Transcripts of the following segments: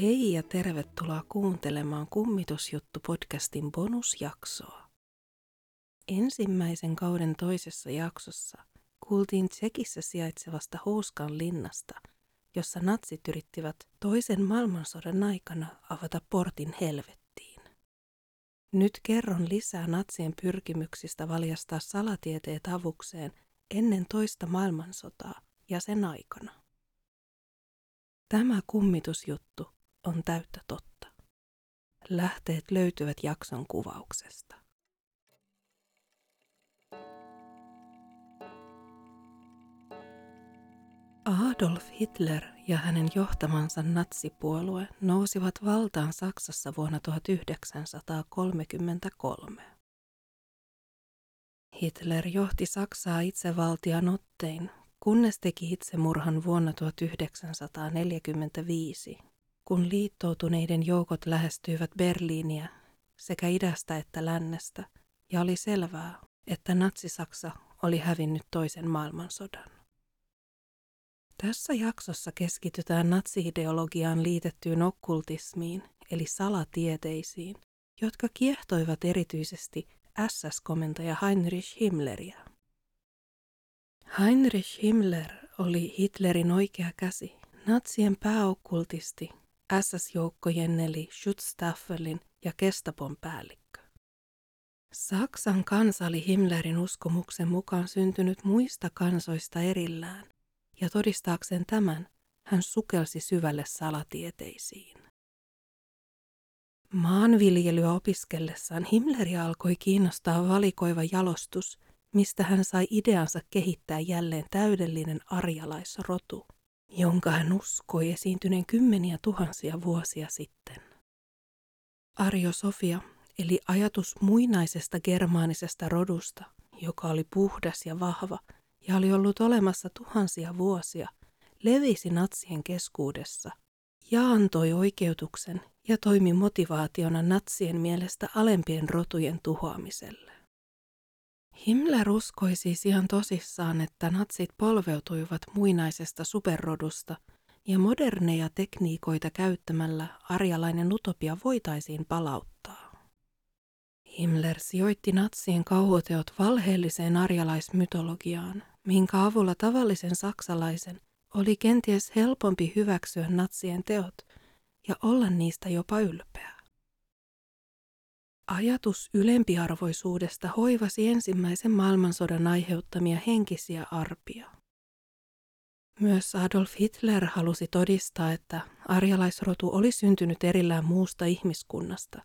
Hei ja tervetuloa kuuntelemaan Kummitusjuttu-podcastin bonusjaksoa. Ensimmäisen kauden toisessa jaksossa kuultiin Tsekissä sijaitsevasta Houskan linnasta, jossa natsit yrittivät toisen maailmansodan aikana avata portin helvettiin. Nyt kerron lisää natsien pyrkimyksistä valjastaa salatieteet avukseen ennen toista maailmansotaa ja sen aikana. Tämä kummitusjuttu on täyttä totta. Lähteet löytyvät jakson kuvauksesta. Adolf Hitler ja hänen johtamansa natsipuolue nousivat valtaan Saksassa vuonna 1933. Hitler johti Saksaa itsevaltian ottein, kunnes teki itsemurhan vuonna 1945 kun liittoutuneiden joukot lähestyivät Berliiniä sekä idästä että lännestä, ja oli selvää, että Natsi-Saksa oli hävinnyt toisen maailmansodan. Tässä jaksossa keskitytään natsi-ideologiaan liitettyyn okkultismiin, eli salatieteisiin, jotka kiehtoivat erityisesti SS-komentaja Heinrich Himmleria. Heinrich Himmler oli Hitlerin oikea käsi, natsien pääokkultisti SS-joukkojen eli Schutzstaffelin ja Kestapon päällikkö. Saksan kansa oli Himmlerin uskomuksen mukaan syntynyt muista kansoista erillään, ja todistaakseen tämän hän sukelsi syvälle salatieteisiin. Maanviljelyä opiskellessaan Himmleri alkoi kiinnostaa valikoiva jalostus, mistä hän sai ideansa kehittää jälleen täydellinen arjalaisrotu – jonka hän uskoi esiintyneen kymmeniä tuhansia vuosia sitten. Arjo Sofia, eli ajatus muinaisesta germaanisesta rodusta, joka oli puhdas ja vahva ja oli ollut olemassa tuhansia vuosia, levisi natsien keskuudessa ja antoi oikeutuksen ja toimi motivaationa natsien mielestä alempien rotujen tuhoamiselle. Himmler uskoi siis ihan tosissaan, että natsit polveutuivat muinaisesta superrodusta ja moderneja tekniikoita käyttämällä arjalainen utopia voitaisiin palauttaa. Himmler sijoitti natsien kauhuteot valheelliseen arjalaismytologiaan, minkä avulla tavallisen saksalaisen oli kenties helpompi hyväksyä natsien teot ja olla niistä jopa ylpeä. Ajatus ylempiarvoisuudesta hoivasi ensimmäisen maailmansodan aiheuttamia henkisiä arpia. Myös Adolf Hitler halusi todistaa, että arjalaisrotu oli syntynyt erillään muusta ihmiskunnasta,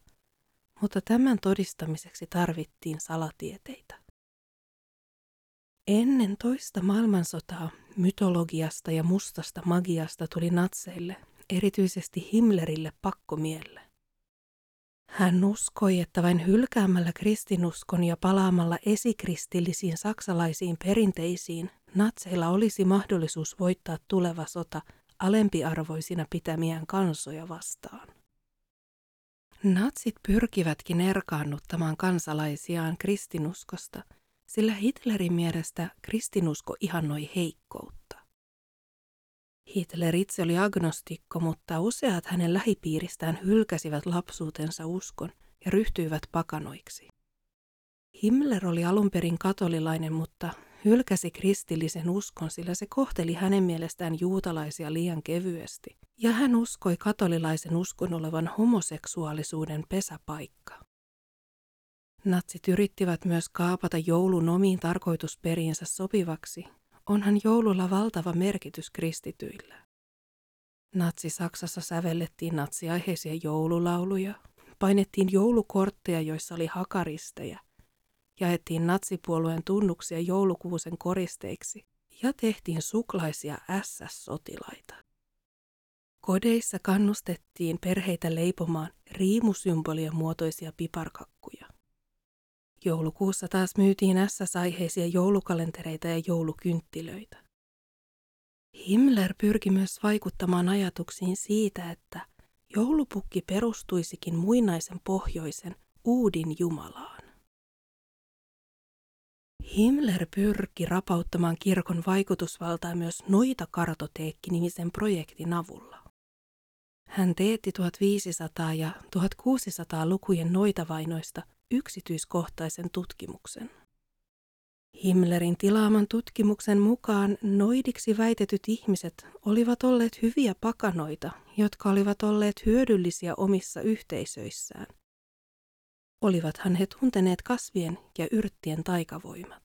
mutta tämän todistamiseksi tarvittiin salatieteitä. Ennen toista maailmansotaa mytologiasta ja mustasta magiasta tuli natseille, erityisesti Himmlerille pakkomielle. Hän uskoi, että vain hylkäämällä kristinuskon ja palaamalla esikristillisiin saksalaisiin perinteisiin natseilla olisi mahdollisuus voittaa tuleva sota alempiarvoisina pitämiään kansoja vastaan. Natsit pyrkivätkin erkaannuttamaan kansalaisiaan kristinuskosta, sillä Hitlerin mielestä kristinusko ihannoi heikkoutta. Hitler itse oli agnostikko, mutta useat hänen lähipiiristään hylkäsivät lapsuutensa uskon ja ryhtyivät pakanoiksi. Himmler oli alun perin katolilainen, mutta hylkäsi kristillisen uskon, sillä se kohteli hänen mielestään juutalaisia liian kevyesti, ja hän uskoi katolilaisen uskon olevan homoseksuaalisuuden pesäpaikka. Natsit yrittivät myös kaapata joulun omiin tarkoitusperiensä sopivaksi, onhan joululla valtava merkitys kristityillä. Natsi-Saksassa sävellettiin natsiaiheisia joululauluja, painettiin joulukortteja, joissa oli hakaristeja, jaettiin natsipuolueen tunnuksia joulukuusen koristeiksi ja tehtiin suklaisia SS-sotilaita. Kodeissa kannustettiin perheitä leipomaan riimusymbolien muotoisia piparkakkuja. Joulukuussa taas myytiin SS-aiheisia joulukalentereita ja joulukynttilöitä. Himmler pyrki myös vaikuttamaan ajatuksiin siitä, että joulupukki perustuisikin muinaisen pohjoisen Uudin Jumalaan. Himmler pyrki rapauttamaan kirkon vaikutusvaltaa myös Noita kartoteekki-nimisen projektin avulla. Hän teetti 1500- ja 1600-lukujen noitavainoista yksityiskohtaisen tutkimuksen. Himmlerin tilaaman tutkimuksen mukaan noidiksi väitetyt ihmiset olivat olleet hyviä pakanoita, jotka olivat olleet hyödyllisiä omissa yhteisöissään. Olivathan he tunteneet kasvien ja yrttien taikavoimat.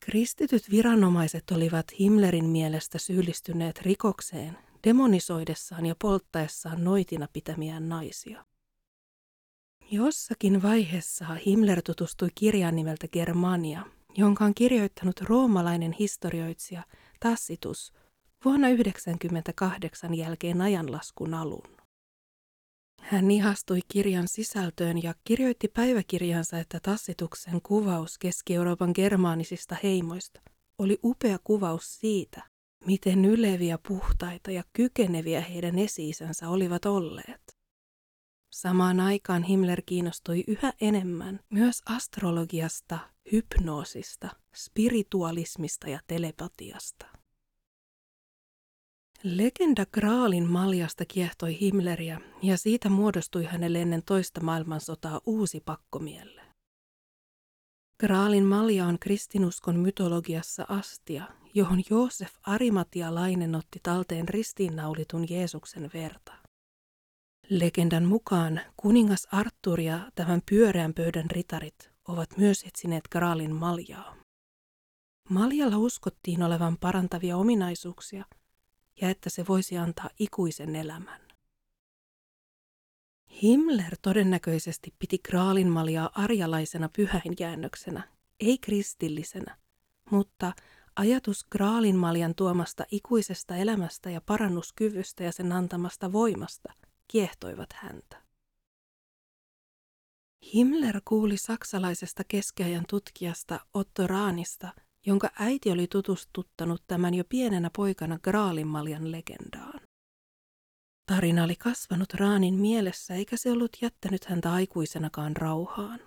Kristityt viranomaiset olivat Himmlerin mielestä syyllistyneet rikokseen demonisoidessaan ja polttaessaan noitina pitämiään naisia. Jossakin vaiheessa Himmler tutustui kirjaan nimeltä Germania, jonka on kirjoittanut roomalainen historioitsija Tacitus vuonna 1998 jälkeen ajanlaskun alun. Hän ihastui kirjan sisältöön ja kirjoitti päiväkirjansa, että Tassituksen kuvaus Keski-Euroopan germaanisista heimoista oli upea kuvaus siitä, miten yleviä, puhtaita ja kykeneviä heidän esi-isänsä olivat olleet. Samaan aikaan Himmler kiinnostui yhä enemmän myös astrologiasta, hypnoosista, spiritualismista ja telepatiasta. Legenda Graalin maljasta kiehtoi Himmleriä ja siitä muodostui hänelle ennen toista maailmansotaa uusi pakkomielle. Graalin malja on kristinuskon mytologiassa astia, johon Joosef Arimatialainen otti talteen ristiinnaulitun Jeesuksen verta. Legendan mukaan kuningas Artur ja tämän pyöreän pöydän ritarit ovat myös etsineet Graalin maljaa. Maljalla uskottiin olevan parantavia ominaisuuksia ja että se voisi antaa ikuisen elämän. Himmler todennäköisesti piti Graalin maljaa arjalaisena pyhäinjäännöksenä, ei kristillisenä, mutta ajatus Graalin maljan tuomasta ikuisesta elämästä ja parannuskyvystä ja sen antamasta voimasta – kiehtoivat häntä. Himmler kuuli saksalaisesta keskiajan tutkijasta Otto Raanista, jonka äiti oli tutustuttanut tämän jo pienenä poikana Graalinmaljan legendaan. Tarina oli kasvanut Raanin mielessä eikä se ollut jättänyt häntä aikuisenakaan rauhaan.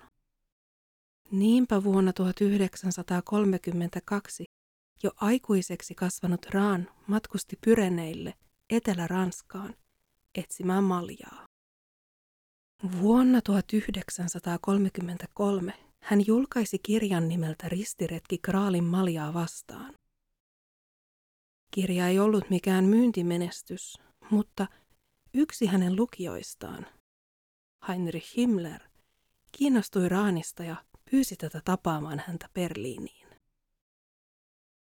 Niinpä vuonna 1932 jo aikuiseksi kasvanut Raan matkusti Pyreneille, Etelä-Ranskaan, etsimään maljaa. Vuonna 1933 hän julkaisi kirjan nimeltä Ristiretki Kraalin maljaa vastaan. Kirja ei ollut mikään myyntimenestys, mutta yksi hänen lukijoistaan, Heinrich Himmler, kiinnostui Raanista ja pyysi tätä tapaamaan häntä Berliiniin.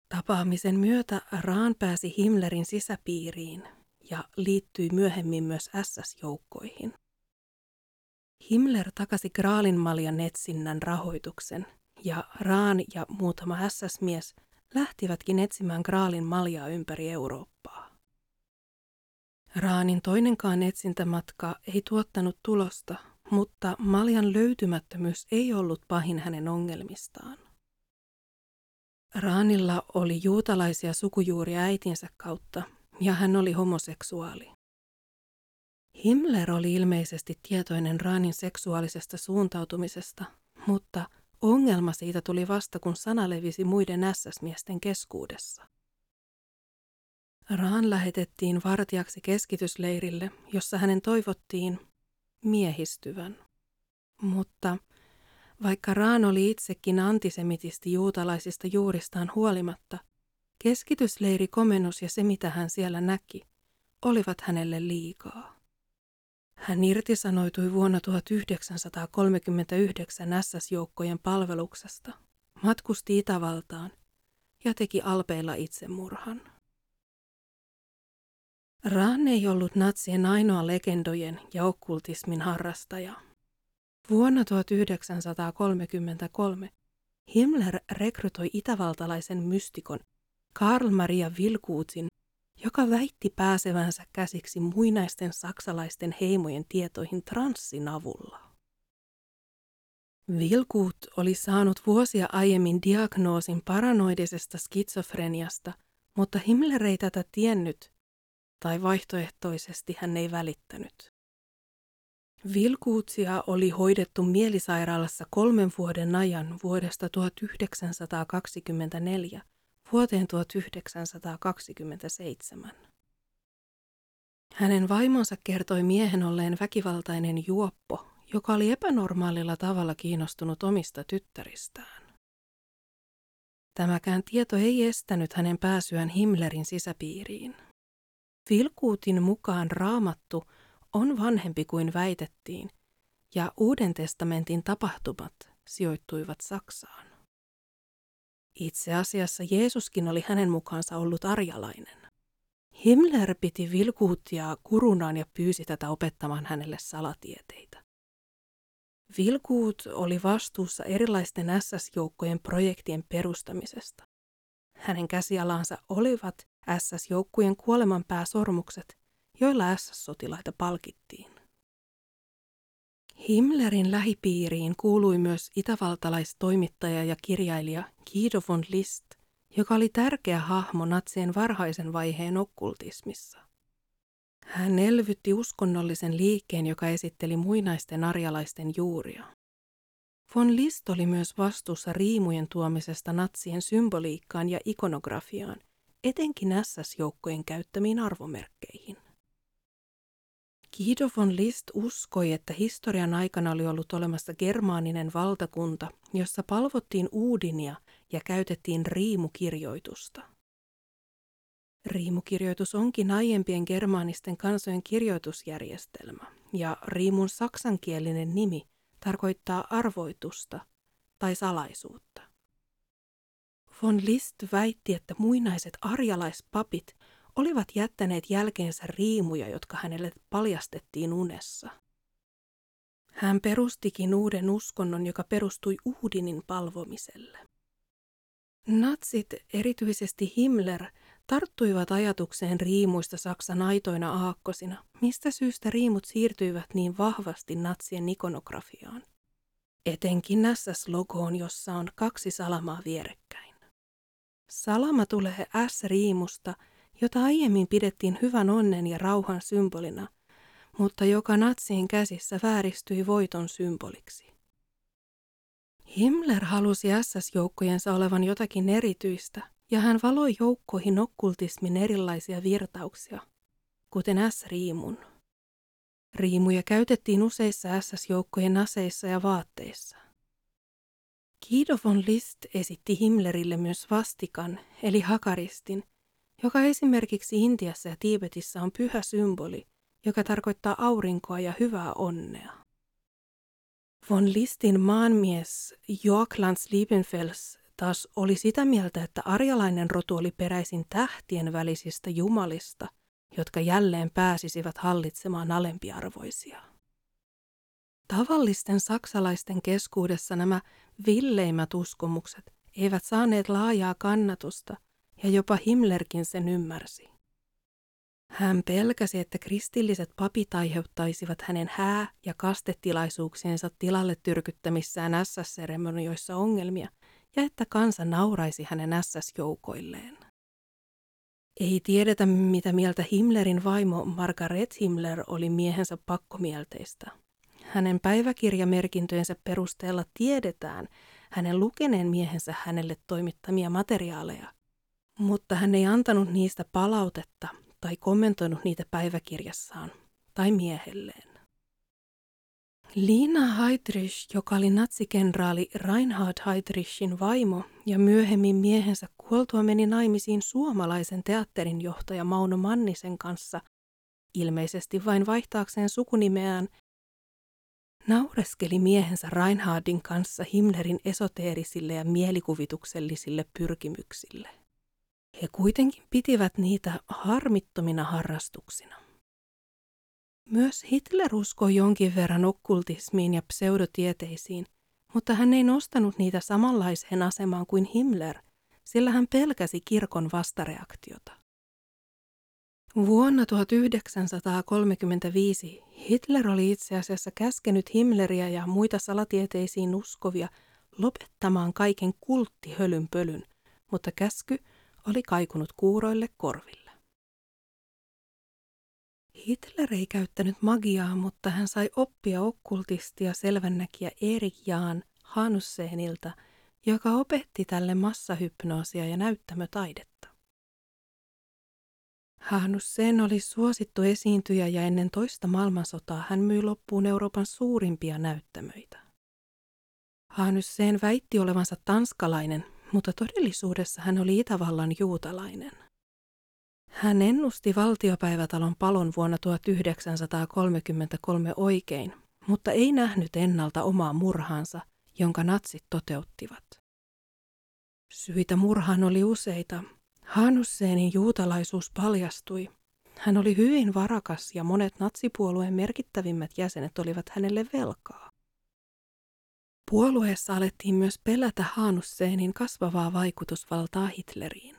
Tapaamisen myötä Raan pääsi Himmlerin sisäpiiriin ja liittyi myöhemmin myös SS-joukkoihin. Himmler takasi Graalinmaljan etsinnän rahoituksen ja Raan ja muutama SS-mies lähtivätkin etsimään Graalin maljaa ympäri Eurooppaa. Raanin toinenkaan etsintämatka ei tuottanut tulosta, mutta maljan löytymättömyys ei ollut pahin hänen ongelmistaan. Raanilla oli juutalaisia sukujuuria äitinsä kautta, ja hän oli homoseksuaali. Himmler oli ilmeisesti tietoinen Raanin seksuaalisesta suuntautumisesta, mutta ongelma siitä tuli vasta, kun sana levisi muiden SS-miesten keskuudessa. Raan lähetettiin vartijaksi keskitysleirille, jossa hänen toivottiin miehistyvän. Mutta vaikka Raan oli itsekin antisemitisti juutalaisista juuristaan huolimatta, Keskitysleiri komennus ja se, mitä hän siellä näki, olivat hänelle liikaa. Hän irtisanoitui vuonna 1939 SS-joukkojen palveluksesta, matkusti Itävaltaan ja teki alpeilla itsemurhan. Raan ei ollut natsien ainoa legendojen ja okkultismin harrastaja. Vuonna 1933 Himmler rekrytoi itävaltalaisen mystikon Karl Maria Vilkuutsin, joka väitti pääsevänsä käsiksi muinaisten saksalaisten heimojen tietoihin transsin avulla. Vilkuut oli saanut vuosia aiemmin diagnoosin paranoidisesta skitsofreniasta, mutta Himmler ei tätä tiennyt, tai vaihtoehtoisesti hän ei välittänyt. Vilkuutsia oli hoidettu mielisairaalassa kolmen vuoden ajan vuodesta 1924 vuoteen 1927. Hänen vaimonsa kertoi miehen olleen väkivaltainen juoppo, joka oli epänormaalilla tavalla kiinnostunut omista tyttäristään. Tämäkään tieto ei estänyt hänen pääsyään Himmlerin sisäpiiriin. Vilkuutin mukaan raamattu on vanhempi kuin väitettiin, ja Uuden testamentin tapahtumat sijoittuivat Saksaan. Itse asiassa Jeesuskin oli hänen mukaansa ollut arjalainen. Himmler piti Vilkuutia kurunaan ja pyysi tätä opettamaan hänelle salatieteitä. Vilkuut oli vastuussa erilaisten SS-joukkojen projektien perustamisesta. Hänen käsialansa olivat SS-joukkujen kuolemanpääsormukset, joilla SS-sotilaita palkittiin. Himmlerin lähipiiriin kuului myös itävaltalaistoimittaja ja kirjailija Guido von List, joka oli tärkeä hahmo natsien varhaisen vaiheen okkultismissa. Hän elvytti uskonnollisen liikkeen, joka esitteli muinaisten arjalaisten juuria. Von List oli myös vastuussa riimujen tuomisesta natsien symboliikkaan ja ikonografiaan, etenkin SS-joukkojen käyttämiin arvomerkkeihin. Guido von List uskoi, että historian aikana oli ollut olemassa germaaninen valtakunta, jossa palvottiin uudinia ja käytettiin riimukirjoitusta. Riimukirjoitus onkin aiempien germaanisten kansojen kirjoitusjärjestelmä, ja riimun saksankielinen nimi tarkoittaa arvoitusta tai salaisuutta. Von List väitti, että muinaiset arjalaispapit olivat jättäneet jälkeensä riimuja, jotka hänelle paljastettiin unessa. Hän perustikin uuden uskonnon, joka perustui Uudinin palvomiselle. Natsit, erityisesti Himmler, tarttuivat ajatukseen riimuista Saksan aitoina aakkosina, mistä syystä riimut siirtyivät niin vahvasti natsien ikonografiaan. Etenkin SS-logoon, jossa on kaksi salamaa vierekkäin. Salama tulee S-riimusta – jota aiemmin pidettiin hyvän onnen ja rauhan symbolina, mutta joka natsien käsissä vääristyi voiton symboliksi. Himmler halusi SS-joukkojensa olevan jotakin erityistä, ja hän valoi joukkoihin okkultismin erilaisia virtauksia, kuten S-riimun. Riimuja käytettiin useissa SS-joukkojen aseissa ja vaatteissa. Guido von List esitti Himmlerille myös vastikan, eli hakaristin, joka esimerkiksi Intiassa ja Tiibetissä on pyhä symboli, joka tarkoittaa aurinkoa ja hyvää onnea. Von Listin maanmies Joaklands Liebenfels taas oli sitä mieltä, että arjalainen rotu oli peräisin tähtien välisistä jumalista, jotka jälleen pääsisivät hallitsemaan alempiarvoisia. Tavallisten saksalaisten keskuudessa nämä villeimmät uskomukset eivät saaneet laajaa kannatusta – ja jopa Himmlerkin sen ymmärsi. Hän pelkäsi, että kristilliset papit aiheuttaisivat hänen hää- ja kastetilaisuuksiensa tilalle tyrkyttämissään SS-seremonioissa ongelmia ja että kansa nauraisi hänen SS-joukoilleen. Ei tiedetä, mitä mieltä Himmlerin vaimo Margaret Himmler oli miehensä pakkomielteistä. Hänen päiväkirjamerkintöjensä perusteella tiedetään hänen lukeneen miehensä hänelle toimittamia materiaaleja – mutta hän ei antanut niistä palautetta tai kommentoinut niitä päiväkirjassaan tai miehelleen. Lina Heydrich, joka oli natsikenraali Reinhard Heydrichin vaimo ja myöhemmin miehensä kuoltua meni naimisiin suomalaisen teatterin johtaja Mauno Mannisen kanssa, ilmeisesti vain vaihtaakseen sukunimeään, naureskeli miehensä Reinhardin kanssa Himmlerin esoteerisille ja mielikuvituksellisille pyrkimyksille. He kuitenkin pitivät niitä harmittomina harrastuksina. Myös Hitler uskoi jonkin verran okkultismiin ja pseudotieteisiin, mutta hän ei nostanut niitä samanlaiseen asemaan kuin Himmler, sillä hän pelkäsi kirkon vastareaktiota. Vuonna 1935 Hitler oli itse asiassa käskenyt Himmleria ja muita salatieteisiin uskovia lopettamaan kaiken kulttihölynpölyn, mutta käsky oli kaikunut kuuroille korville. Hitler ei käyttänyt magiaa, mutta hän sai oppia okkultistia selvännäkiä Erik Jaan Hanusseenilta, joka opetti tälle massahypnoosia ja näyttämötaidetta. Hanus Sen oli suosittu esiintyjä ja ennen toista maailmansotaa hän myi loppuun Euroopan suurimpia näyttämöitä. Hanus Sen väitti olevansa tanskalainen, mutta todellisuudessa hän oli Itävallan juutalainen. Hän ennusti valtiopäivätalon palon vuonna 1933 oikein, mutta ei nähnyt ennalta omaa murhaansa, jonka natsit toteuttivat. Syitä murhaan oli useita. Hanusseenin juutalaisuus paljastui. Hän oli hyvin varakas ja monet natsipuolueen merkittävimmät jäsenet olivat hänelle velkaa. Puolueessa alettiin myös pelätä Hanusseenin kasvavaa vaikutusvaltaa Hitleriin.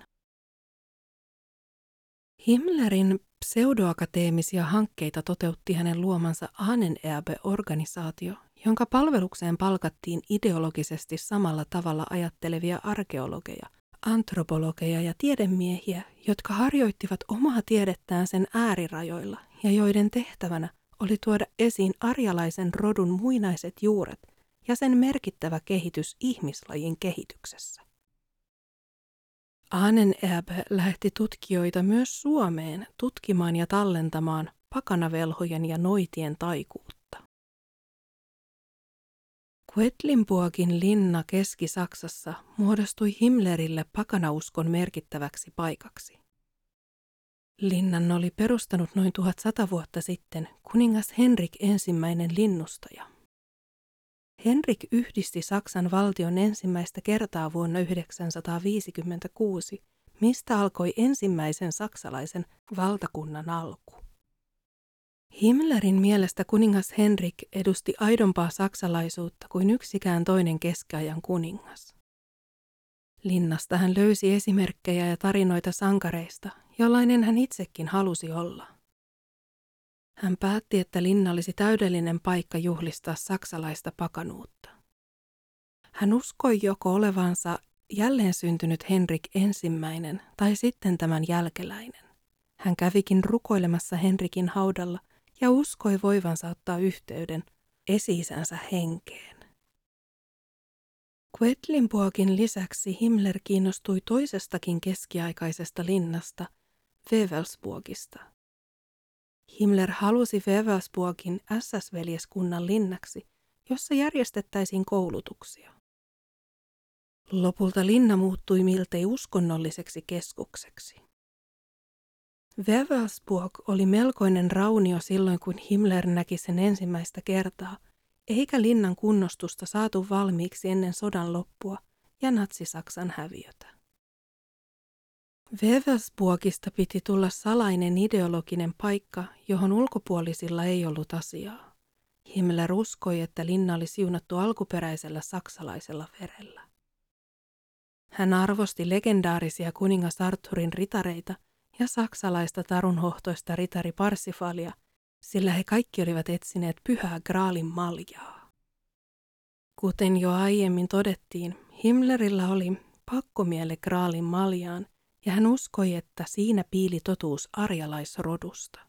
Himmlerin pseudoakateemisia hankkeita toteutti hänen luomansa Ahnenerbe-organisaatio, jonka palvelukseen palkattiin ideologisesti samalla tavalla ajattelevia arkeologeja, antropologeja ja tiedemiehiä, jotka harjoittivat omaa tiedettään sen äärirajoilla ja joiden tehtävänä oli tuoda esiin arjalaisen rodun muinaiset juuret ja sen merkittävä kehitys ihmislajin kehityksessä. Ahnenerbe lähetti tutkijoita myös Suomeen tutkimaan ja tallentamaan pakanavelhojen ja noitien taikuutta. Quedlinburgin linna Keski-Saksassa muodostui Himmlerille pakanauskon merkittäväksi paikaksi. Linnan oli perustanut noin 1100 vuotta sitten kuningas Henrik ensimmäinen linnustaja. Henrik yhdisti Saksan valtion ensimmäistä kertaa vuonna 956, mistä alkoi ensimmäisen saksalaisen valtakunnan alku. Himmlerin mielestä kuningas Henrik edusti aidompaa saksalaisuutta kuin yksikään toinen keskiajan kuningas. Linnasta hän löysi esimerkkejä ja tarinoita sankareista, jollainen hän itsekin halusi olla. Hän päätti, että linna olisi täydellinen paikka juhlistaa saksalaista pakanuutta. Hän uskoi joko olevansa jälleen syntynyt Henrik ensimmäinen tai sitten tämän jälkeläinen. Hän kävikin rukoilemassa Henrikin haudalla ja uskoi voivansa ottaa yhteyden esiisänsä henkeen. Quedlinburgin lisäksi Himmler kiinnostui toisestakin keskiaikaisesta linnasta, Wewelsburgista – Himmler halusi Wewelsburgin SS-veljeskunnan linnaksi, jossa järjestettäisiin koulutuksia. Lopulta linna muuttui miltei uskonnolliseksi keskukseksi. Wewelsburg oli melkoinen raunio silloin, kun Himmler näki sen ensimmäistä kertaa, eikä linnan kunnostusta saatu valmiiksi ennen sodan loppua ja natsi-Saksan häviötä. Wewelsburgista piti tulla salainen ideologinen paikka, johon ulkopuolisilla ei ollut asiaa. Himmler uskoi, että linna oli siunattu alkuperäisellä saksalaisella verellä. Hän arvosti legendaarisia kuningas Arthurin ritareita ja saksalaista tarunhohtoista ritari Parsifalia, sillä he kaikki olivat etsineet pyhää Graalin maljaa. Kuten jo aiemmin todettiin, Himmlerillä oli pakkomielle Graalin maljaan, ja hän uskoi, että siinä piili totuus arjalaisrodusta.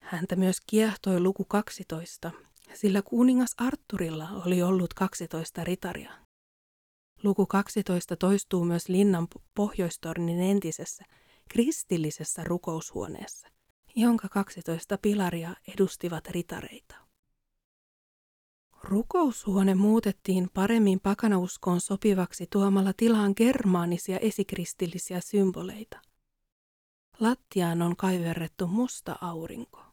Häntä myös kiehtoi luku 12, sillä kuningas Arturilla oli ollut 12 ritaria. Luku 12 toistuu myös linnan pohjoistornin entisessä kristillisessä rukoushuoneessa, jonka 12 pilaria edustivat ritareita. Rukoushuone muutettiin paremmin pakanauskoon sopivaksi tuomalla tilaan germaanisia esikristillisiä symboleita. Lattiaan on kaiverrettu musta aurinko.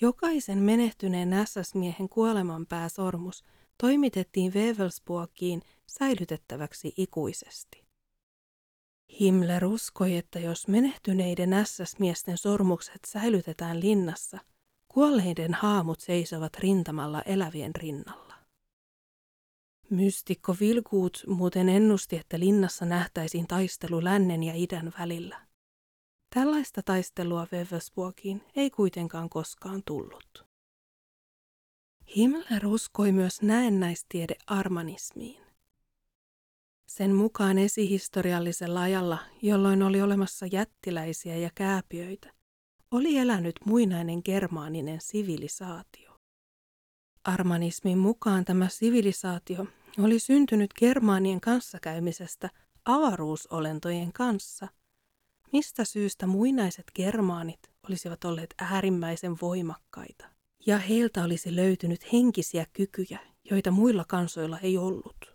Jokaisen menehtyneen SS-miehen kuolemanpääsormus toimitettiin Wewelsburgiin säilytettäväksi ikuisesti. Himmler uskoi, että jos menehtyneiden SS-miesten sormukset säilytetään linnassa – Kuolleiden haamut seisovat rintamalla elävien rinnalla. Mystikko Vilkuut muuten ennusti, että linnassa nähtäisiin taistelu lännen ja idän välillä. Tällaista taistelua Wewelsburgiin ei kuitenkaan koskaan tullut. Himmler uskoi myös näennäistiede armanismiin. Sen mukaan esihistoriallisella ajalla, jolloin oli olemassa jättiläisiä ja kääpiöitä, oli elänyt muinainen germaaninen sivilisaatio. Armanismin mukaan tämä sivilisaatio oli syntynyt germaanien kanssakäymisestä avaruusolentojen kanssa, mistä syystä muinaiset germaanit olisivat olleet äärimmäisen voimakkaita, ja heiltä olisi löytynyt henkisiä kykyjä, joita muilla kansoilla ei ollut.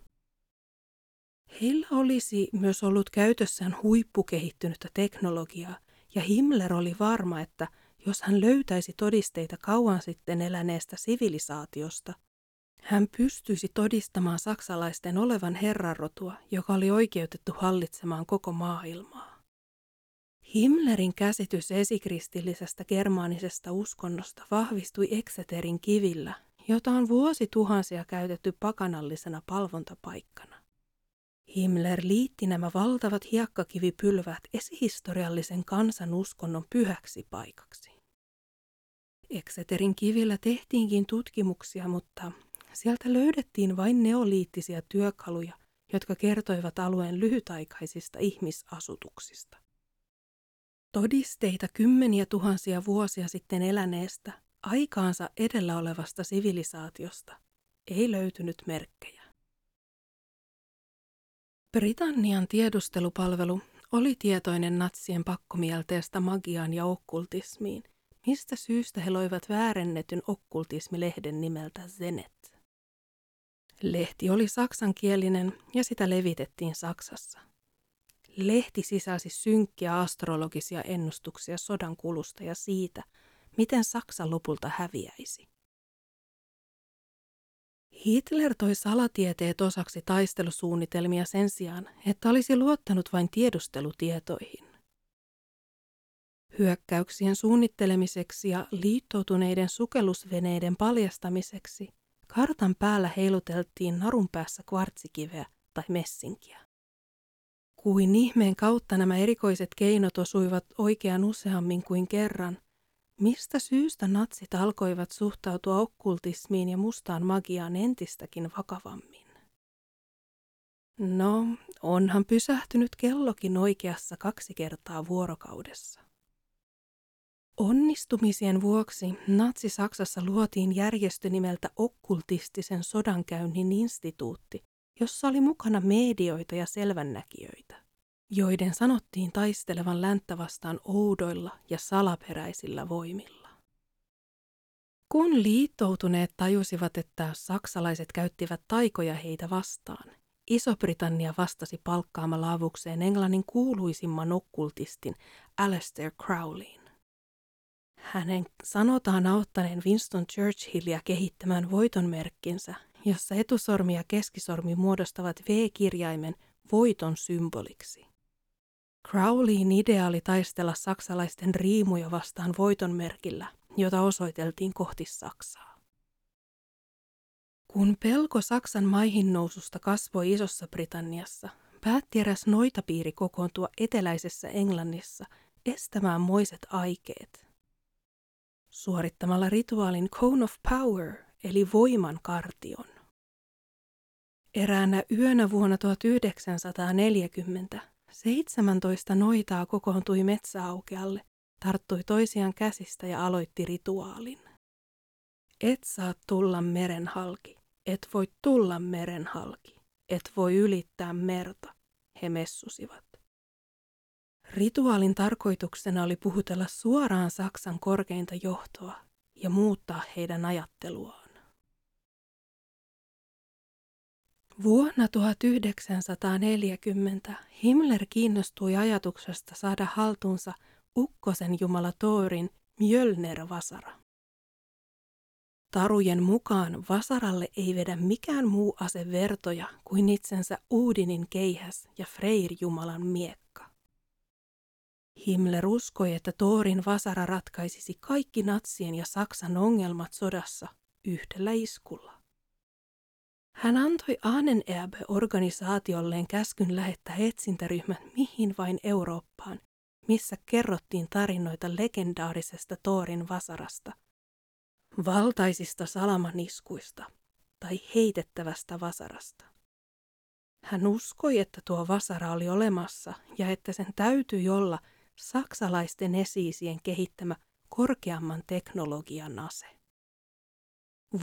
Heillä olisi myös ollut käytössään huippukehittynyttä teknologiaa, ja Himmler oli varma, että jos hän löytäisi todisteita kauan sitten eläneestä sivilisaatiosta, hän pystyisi todistamaan saksalaisten olevan herranrotua, joka oli oikeutettu hallitsemaan koko maailmaa. Himmlerin käsitys esikristillisestä germaanisesta uskonnosta vahvistui Exeterin kivillä, jota on vuosituhansia käytetty pakanallisena palvontapaikkana. Himmler liitti nämä valtavat hiekkakivipylvät esihistoriallisen kansan uskonnon pyhäksi paikaksi. Exeterin kivillä tehtiinkin tutkimuksia, mutta sieltä löydettiin vain neoliittisia työkaluja, jotka kertoivat alueen lyhytaikaisista ihmisasutuksista. Todisteita kymmeniä tuhansia vuosia sitten eläneestä, aikaansa edellä olevasta sivilisaatiosta ei löytynyt merkkejä. Britannian tiedustelupalvelu oli tietoinen natsien pakkomielteestä magiaan ja okkultismiin, mistä syystä he loivat väärennetyn okkultismilehden nimeltä Zenet. Lehti oli saksankielinen ja sitä levitettiin Saksassa. Lehti sisälsi synkkiä astrologisia ennustuksia sodan kulusta ja siitä, miten Saksa lopulta häviäisi. Hitler toi salatieteet osaksi taistelusuunnitelmia sen sijaan, että olisi luottanut vain tiedustelutietoihin. Hyökkäyksien suunnittelemiseksi ja liittoutuneiden sukellusveneiden paljastamiseksi kartan päällä heiluteltiin narun päässä kvartsikiveä tai messinkiä. Kuin ihmeen kautta nämä erikoiset keinot osuivat oikean useammin kuin kerran – Mistä syystä natsit alkoivat suhtautua okkultismiin ja mustaan magiaan entistäkin vakavammin? No, onhan pysähtynyt kellokin oikeassa kaksi kertaa vuorokaudessa. Onnistumisien vuoksi Natsi-Saksassa luotiin järjestö nimeltä Okkultistisen sodankäynnin instituutti, jossa oli mukana medioita ja selvännäkijöitä joiden sanottiin taistelevan länttä vastaan oudoilla ja salaperäisillä voimilla. Kun liittoutuneet tajusivat, että saksalaiset käyttivät taikoja heitä vastaan, Iso-Britannia vastasi palkkaamalla avukseen Englannin kuuluisimman okkultistin Alastair Crowleyin. Hänen sanotaan auttaneen Winston Churchillia kehittämään voitonmerkkinsä, jossa etusormi ja keskisormi muodostavat V-kirjaimen voiton symboliksi. Crowleyin idea oli taistella saksalaisten riimuja vastaan voitonmerkillä, jota osoiteltiin kohti Saksaa. Kun pelko Saksan maihin noususta kasvoi Isossa Britanniassa, päätti eräs noitapiiri kokoontua eteläisessä Englannissa estämään moiset aikeet. Suorittamalla rituaalin Cone of Power, eli voiman kartion. Eräänä yönä vuonna 1940 17 noitaa kokoontui metsäaukealle, tarttui toisiaan käsistä ja aloitti rituaalin. Et saa tulla meren halki, et voi tulla meren halki, et voi ylittää merta, he messusivat. Rituaalin tarkoituksena oli puhutella suoraan Saksan korkeinta johtoa ja muuttaa heidän ajatteluaan. Vuonna 1940 Himmler kiinnostui ajatuksesta saada haltuunsa ukkosen jumala Thorin Mjölner-vasara. Tarujen mukaan vasaralle ei vedä mikään muu ase vertoja kuin itsensä Uudinin keihäs ja Freyr-jumalan miekka. Himmler uskoi, että Thorin vasara ratkaisisi kaikki natsien ja Saksan ongelmat sodassa yhdellä iskulla. Hän antoi Ahnenerbe-organisaatiolleen käskyn lähettää etsintäryhmät mihin vain Eurooppaan, missä kerrottiin tarinoita legendaarisesta Toorin vasarasta, valtaisista salamaniskuista tai heitettävästä vasarasta. Hän uskoi, että tuo vasara oli olemassa ja että sen täytyi olla saksalaisten esiisien kehittämä korkeamman teknologian ase.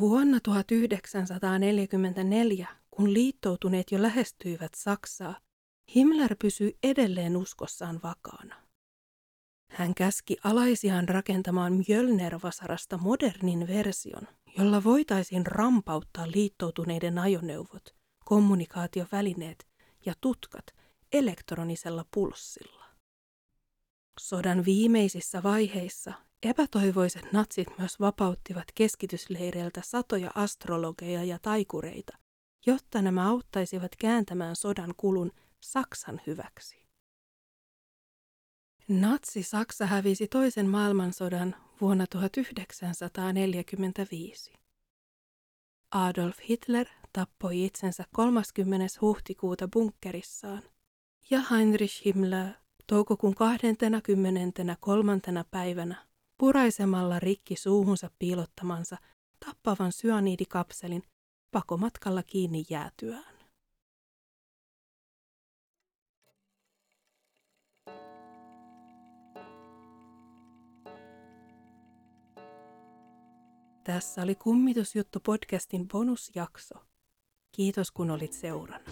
Vuonna 1944, kun liittoutuneet jo lähestyivät Saksaa, Himmler pysyi edelleen uskossaan vakaana. Hän käski alaisiaan rakentamaan Mjölner-vasarasta modernin version, jolla voitaisiin rampauttaa liittoutuneiden ajoneuvot, kommunikaatiovälineet ja tutkat elektronisella pulssilla. Sodan viimeisissä vaiheissa epätoivoiset natsit myös vapauttivat keskitysleireiltä satoja astrologeja ja taikureita, jotta nämä auttaisivat kääntämään sodan kulun Saksan hyväksi. Natsi-Saksa hävisi toisen maailmansodan vuonna 1945. Adolf Hitler tappoi itsensä 30. huhtikuuta bunkkerissaan ja Heinrich Himmler toukokuun 23. päivänä puraisemalla rikki suuhunsa piilottamansa tappavan syaniidikapselin pakomatkalla kiinni jäätyään. Tässä oli Kummitusjuttu podcastin bonusjakso. Kiitos kun olit seurana.